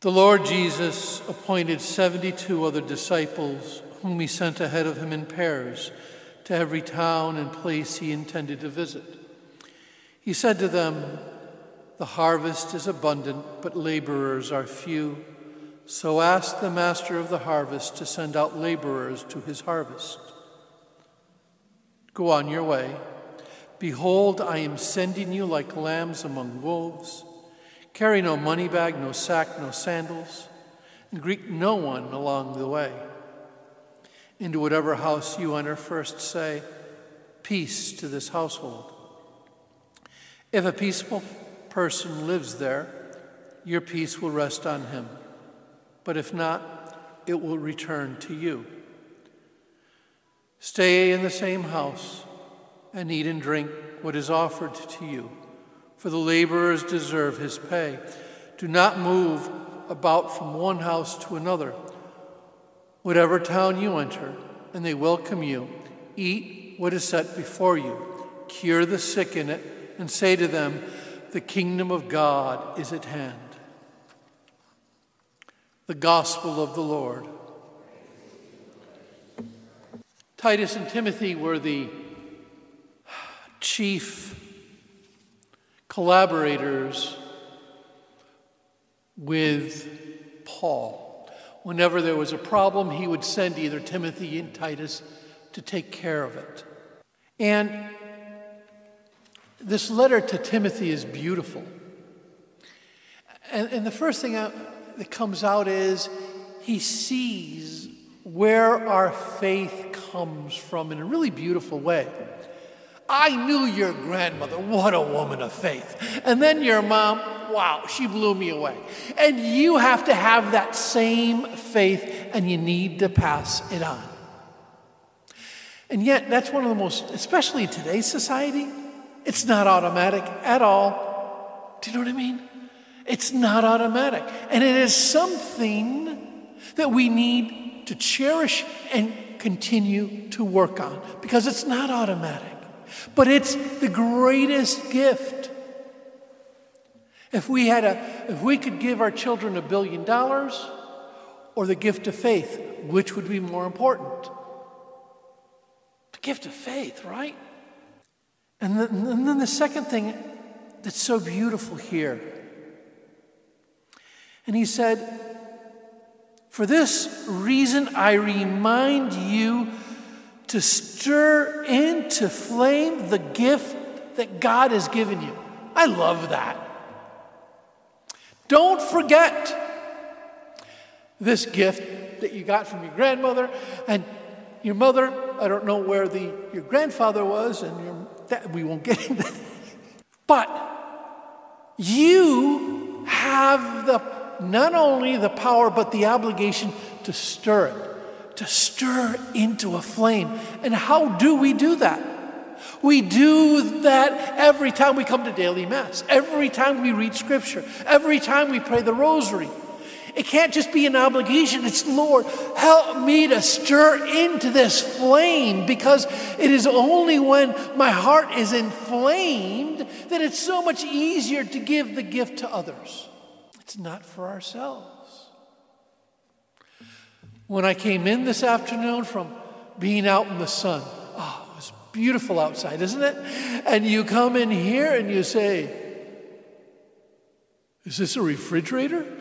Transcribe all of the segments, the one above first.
The Lord Jesus appointed 72 other disciples, whom he sent ahead of him in pairs to every town and place he intended to visit. He said to them, The harvest is abundant, but laborers are few. So ask the master of the harvest to send out laborers to his harvest. Go on your way. Behold, I am sending you like lambs among wolves. Carry no money bag, no sack, no sandals, and greet no one along the way. Into whatever house you enter, first say, Peace to this household. If a peaceful person lives there, your peace will rest on him. But if not, it will return to you. Stay in the same house and eat and drink what is offered to you, for the laborers deserve his pay. Do not move about from one house to another. Whatever town you enter, and they welcome you, eat what is set before you, cure the sick in it, and say to them, The kingdom of God is at hand. The Gospel of the Lord. Titus and Timothy were the chief collaborators with Paul. Whenever there was a problem, he would send either Timothy and Titus to take care of it. And this letter to Timothy is beautiful. And, and the first thing that comes out is he sees where our faith comes from in a really beautiful way. I knew your grandmother. What a woman of faith. And then your mom, wow, she blew me away. And you have to have that same faith and you need to pass it on. And yet, that's one of the most, especially in today's society, it's not automatic at all. Do you know what I mean? It's not automatic. And it is something that we need to cherish and continue to work on because it's not automatic, but it's the greatest gift. If we had a, if we could give our children a billion dollars or the gift of faith, which would be more important? The gift of faith, right? And then, and then the second thing that's so beautiful here. And he said, for this reason, I remind you to stir into flame the gift that God has given you. I love that. Don't forget this gift that you got from your grandmother and your mother. I don't know where the, your grandfather was, and your, that, we won't get into that. But you have the not only the power, but the obligation to stir it, to stir into a flame. And how do we do that? We do that every time we come to daily Mass, every time we read Scripture, every time we pray the Rosary. It can't just be an obligation. It's, Lord, help me to stir into this flame because it is only when my heart is inflamed that it's so much easier to give the gift to others. It's not for ourselves. When I came in this afternoon from being out in the sun, oh, it was beautiful outside, isn't it? And you come in here and you say, Is this a refrigerator?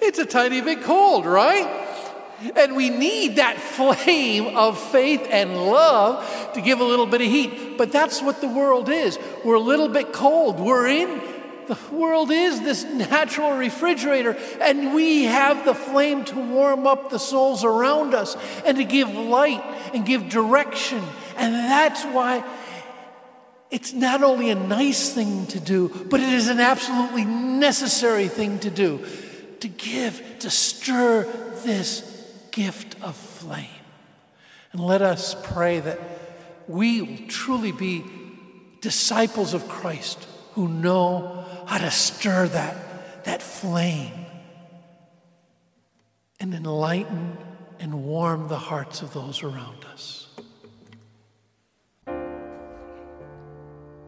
it's a tiny bit cold, right? And we need that flame of faith and love to give a little bit of heat. But that's what the world is. We're a little bit cold. We're in the world is this natural refrigerator, and we have the flame to warm up the souls around us and to give light and give direction. And that's why it's not only a nice thing to do, but it is an absolutely necessary thing to do to give, to stir this gift of flame. And let us pray that we will truly be disciples of Christ who know how to stir that, that flame and enlighten and warm the hearts of those around us.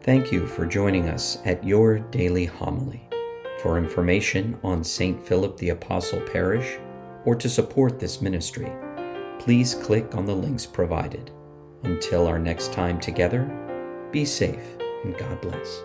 Thank you for joining us at your daily homily. For information on St. Philip the Apostle Parish or to support this ministry, please click on the links provided. Until our next time together, be safe and God bless.